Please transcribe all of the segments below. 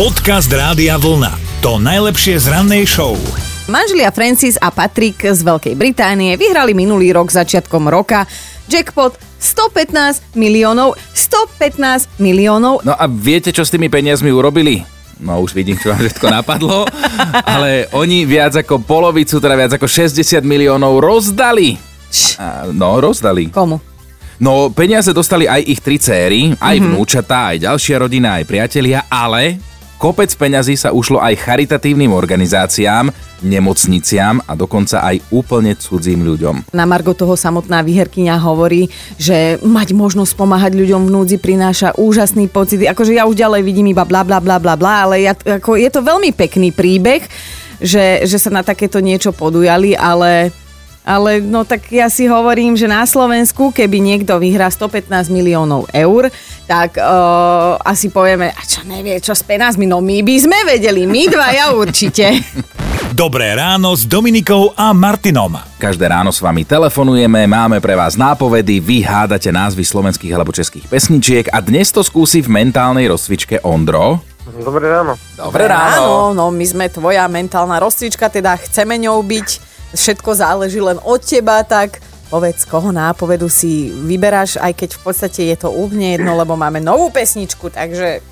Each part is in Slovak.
Podcast Rádia Vlna. To najlepšie z rannej show. Manželia Francis a Patrick z Veľkej Británie vyhrali minulý rok začiatkom roka jackpot 115 miliónov, 115 miliónov. No a viete, čo s tými peniazmi urobili? No už vidím, čo vám všetko napadlo. Ale oni viac ako polovicu, teda viac ako 60 miliónov rozdali. A, no, rozdali. Komu? No, peniaze dostali aj ich tri céry, aj mm-hmm. vnúčatá, aj ďalšia rodina, aj priatelia, ale kopec peňazí sa ušlo aj charitatívnym organizáciám, nemocniciam a dokonca aj úplne cudzím ľuďom. Na Margo toho samotná výherkyňa hovorí, že mať možnosť pomáhať ľuďom v núdzi prináša úžasný pocit. Akože ja už ďalej vidím iba bla bla bla bla bla, ale ja, ako, je to veľmi pekný príbeh, že, že sa na takéto niečo podujali, ale ale no tak ja si hovorím, že na Slovensku, keby niekto vyhrá 115 miliónov eur, tak uh, asi povieme, a čo nevie, čo s penázmi, no my by sme vedeli, my dva ja určite. Dobré ráno s Dominikou a Martinom. Každé ráno s vami telefonujeme, máme pre vás nápovedy, vy hádate názvy slovenských alebo českých pesničiek a dnes to skúsi v mentálnej rozcvičke Ondro. Dobré ráno. Dobré ráno. Áno, no my sme tvoja mentálna rozcvička, teda chceme ňou byť, všetko záleží len od teba, tak povedz, koho nápovedu si vyberáš, aj keď v podstate je to úplne jedno, lebo máme novú pesničku, takže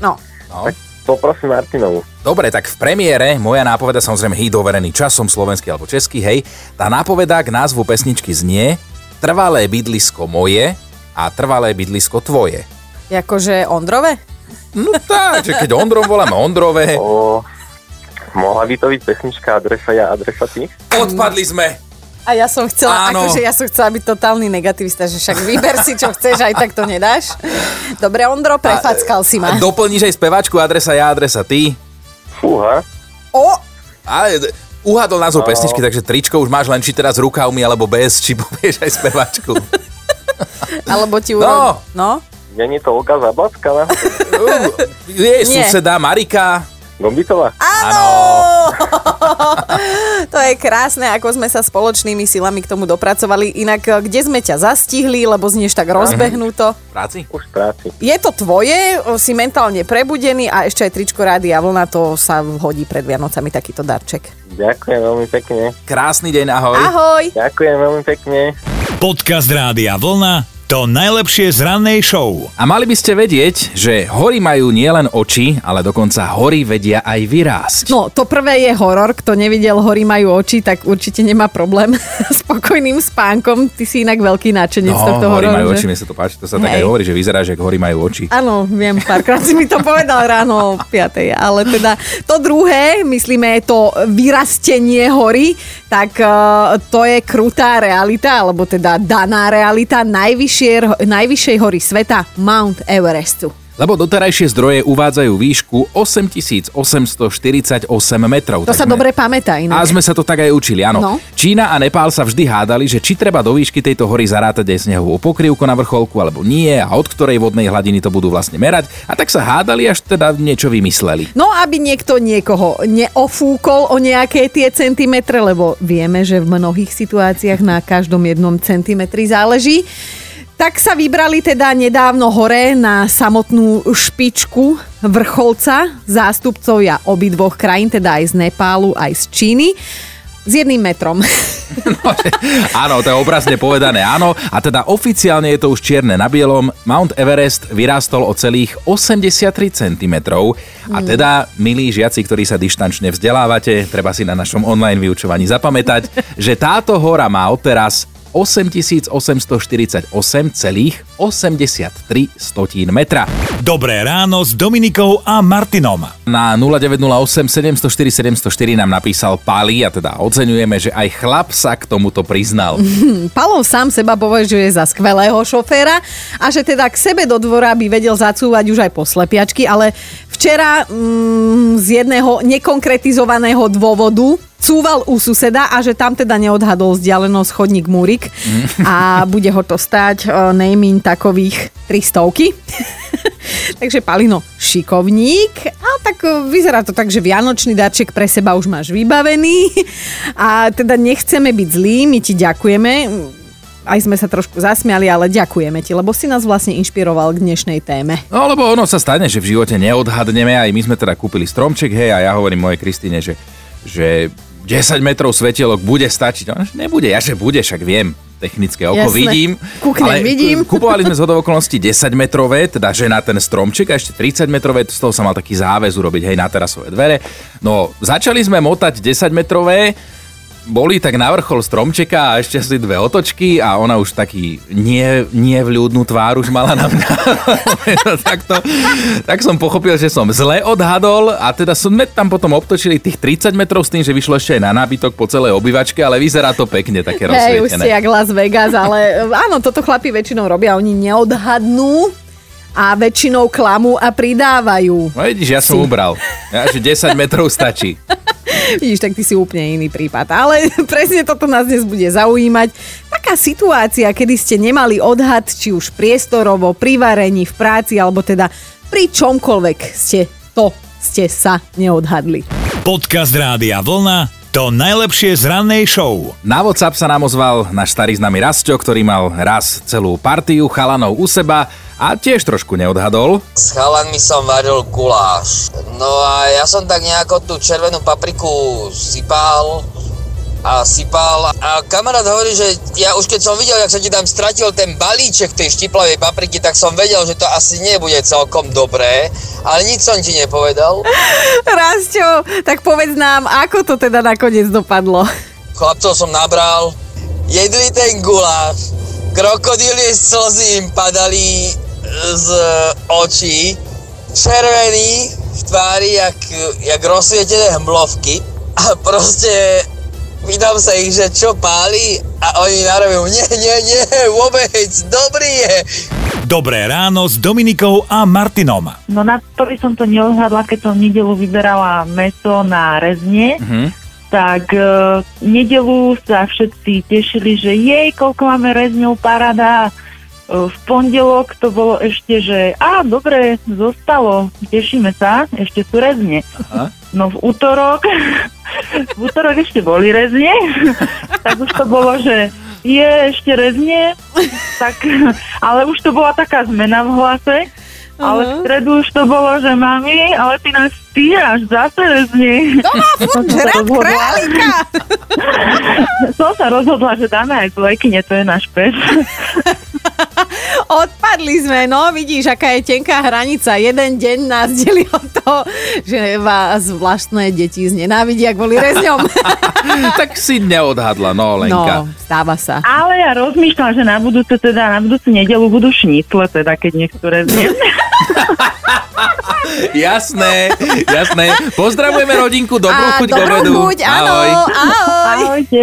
no. No. Poprosím Martinovu. Dobre, tak v premiére moja nápoveda samozrejme hit overený časom slovenský alebo český, hej. Tá nápoveda k názvu pesničky znie Trvalé bydlisko moje a trvalé bydlisko tvoje. Jakože Ondrove? No tak, že keď Ondrom voláme Ondrové, O, mohla by to byť pesnička adresa ja, adresa ty? odpadli sme. A ja som chcela, Áno. akože ja som chcela byť totálny negativista, že však vyber si, čo chceš, aj tak to nedáš. Dobre, Ondro, prefackal si ma. A doplníš aj spevačku adresa ja, adresa ty. Fúha. O, Ale d- uhádol názov pesničky, takže tričko už máš len či teraz rukavmi alebo bez, či povieš aj spevačku. alebo ti No. uro... No. Není to Olga Zabacka? Uh, Je Nie. suseda Marika. Gombitová? Áno. To je krásne, ako sme sa spoločnými silami k tomu dopracovali. Inak, eh, kde sme ťa zastihli, lebo znieš tak rozbehnuto. Práci? Už v práci. Je to tvoje, si mentálne prebudený a ešte aj tričko Rádia Vlna, to sa hodí pred Vianocami takýto darček. Ďakujem veľmi pekne. Krásny deň, ahoj. Ahoj! Ďakujem veľmi pekne. Podcast Rádia Vlna. To najlepšie z rannej show. A mali by ste vedieť, že hory majú nielen oči, ale dokonca hory vedia aj vyrásť. No, to prvé je horor. Kto nevidel Hory majú oči, tak určite nemá problém s spokojným spánkom. Ty si inak veľký náčenec No, tohto hory hororu. majú že? oči, mne sa to páči, to sa tak Hej. aj hovorí, že vyzerá, že hory majú oči. Áno, viem, párkrát si mi to povedal ráno o 5. Ale teda to druhé, myslíme to vyrastenie hory, tak uh, to je krutá realita, alebo teda daná realita najvyššie, najvyššej hory sveta, Mount Everestu. Lebo doterajšie zdroje uvádzajú výšku 8848 metrov. To sa sme- dobre pamätá A inak. sme sa to tak aj učili, áno. No. Čína a Nepál sa vždy hádali, že či treba do výšky tejto hory zarátať aj snehovú pokrývku na vrcholku alebo nie a od ktorej vodnej hladiny to budú vlastne merať. A tak sa hádali, až teda niečo vymysleli. No, aby niekto niekoho neofúkol o nejaké tie centimetre, lebo vieme, že v mnohých situáciách na každom jednom centimetri záleží. Tak sa vybrali teda nedávno hore na samotnú špičku vrcholca zástupcovia obidvoch krajín, teda aj z Nepálu, aj z Číny. S jedným metrom. Áno, to je obrazne povedané, áno. A teda oficiálne je to už čierne na bielom. Mount Everest vyrástol o celých 83 cm. A teda, milí žiaci, ktorí sa dištančne vzdelávate, treba si na našom online vyučovaní zapamätať, že táto hora má odteraz 8848,83 metra. Dobré ráno s Dominikou a Martinom. Na 0908 704 704 nám napísal Pali a teda oceňujeme, že aj chlap sa k tomuto priznal. Palo sám seba považuje za skvelého šoféra a že teda k sebe do dvora by vedel zacúvať už aj poslepiačky, ale včera mm, z jedného nekonkretizovaného dôvodu cúval u suseda a že tam teda neodhadol vzdialenosť chodník Múrik a bude ho to stáť uh, nejmín takových 300 Takže Palino, šikovník. A tak e, vyzerá to tak, že vianočný darček pre seba už máš vybavený. A teda nechceme byť zlí, my ti ďakujeme. Aj sme sa trošku zasmiali, ale ďakujeme ti, lebo si nás vlastne inšpiroval k dnešnej téme. No lebo ono sa stane, že v živote neodhadneme, aj my sme teda kúpili stromček, hej, a ja hovorím mojej Kristine, že, že 10 metrov svetielok bude stačiť. Že nebude, ja že bude, však viem, technické oko Jasné. vidím. Kúknem, vidím. Kupovali sme z okolností 10 metrové, teda že na ten stromček a ešte 30 metrové, z toho sa mal taký záväz urobiť, hej, na terasové dvere. No, začali sme motať 10 metrové, boli tak na vrchol stromčeka a ešte asi dve otočky a ona už taký nie, nie vľúdnu tvár už mala na mňa. Takto, tak som pochopil, že som zle odhadol a teda sme tam potom obtočili tých 30 metrov s tým, že vyšlo ešte aj na nábytok po celej obývačke, ale vyzerá to pekne, také Hej, už rozsvietené. si jak Las Vegas, ale áno, toto chlapi väčšinou robia, oni neodhadnú a väčšinou klamu a pridávajú. No vidíš, ja som Si. ubral. Ja, že 10 metrov stačí. Vidíš, tak ty si úplne iný prípad. Ale presne toto nás dnes bude zaujímať. Taká situácia, kedy ste nemali odhad, či už priestorovo, pri varení, v práci, alebo teda pri čomkoľvek ste to ste sa neodhadli. Podcast Rádia Vlna to najlepšie z rannej show. Na WhatsApp sa nám ozval náš starý známy Rastio, ktorý mal raz celú partiu chalanov u seba a tiež trošku neodhadol. S chalanmi som varil guláš. No a ja som tak nejako tú červenú papriku sypal a sypal a kamarát hovorí, že ja už keď som videl, jak sa ti tam stratil ten balíček tej štiplavej papriky, tak som vedel, že to asi nebude celkom dobré, ale nič som ti nepovedal. Rásťo, tak povedz nám, ako to teda nakoniec dopadlo. Chlapcov som nabral, jedli ten guláš, krokodílie slzy im padali z očí, červený v tvári, jak, jak rozsvietené hmlovky a proste pýtam sa ich, že čo páli a oni narobili, nie, nie, nie, vôbec, dobrý je. Dobré ráno s Dominikou a Martinom. No na to by som to neodhadla, keď som v nedelu vyberala meso na rezne. Mhm. Tak e, nedelu sa všetci tešili, že jej, koľko máme rezňov, parada. V pondelok to bolo ešte, že a dobre, zostalo, tešíme sa, ešte sú rezne. Aha. No v útorok, v útorok ešte boli rezne, tak už to bolo, že je ešte rezne, tak, ale už to bola taká zmena v hlase. Ale v stredu už to bolo, že mami, ale ty nás stíhaš zase rezne. Doma furt Som sa žrať rozhodla. králika. Som sa rozhodla, že dáme aj zlejkyne, to je náš pes. Odpadli sme, no vidíš, aká je tenká hranica. Jeden deň nás delí od toho, že vás vlastné deti znenávidia kvôli rezňom. tak si neodhadla, no Lenka. No, stáva sa. Ale ja rozmýšľam, že na budúce teda, na budúcu nedelu budú šnicle, teda keď nechcú rezne. Jasné, jasné. Pozdravujeme rodinku, dobrú a chuť k obedu. chuť, áno, Ahoj. ahoj. Ahojte.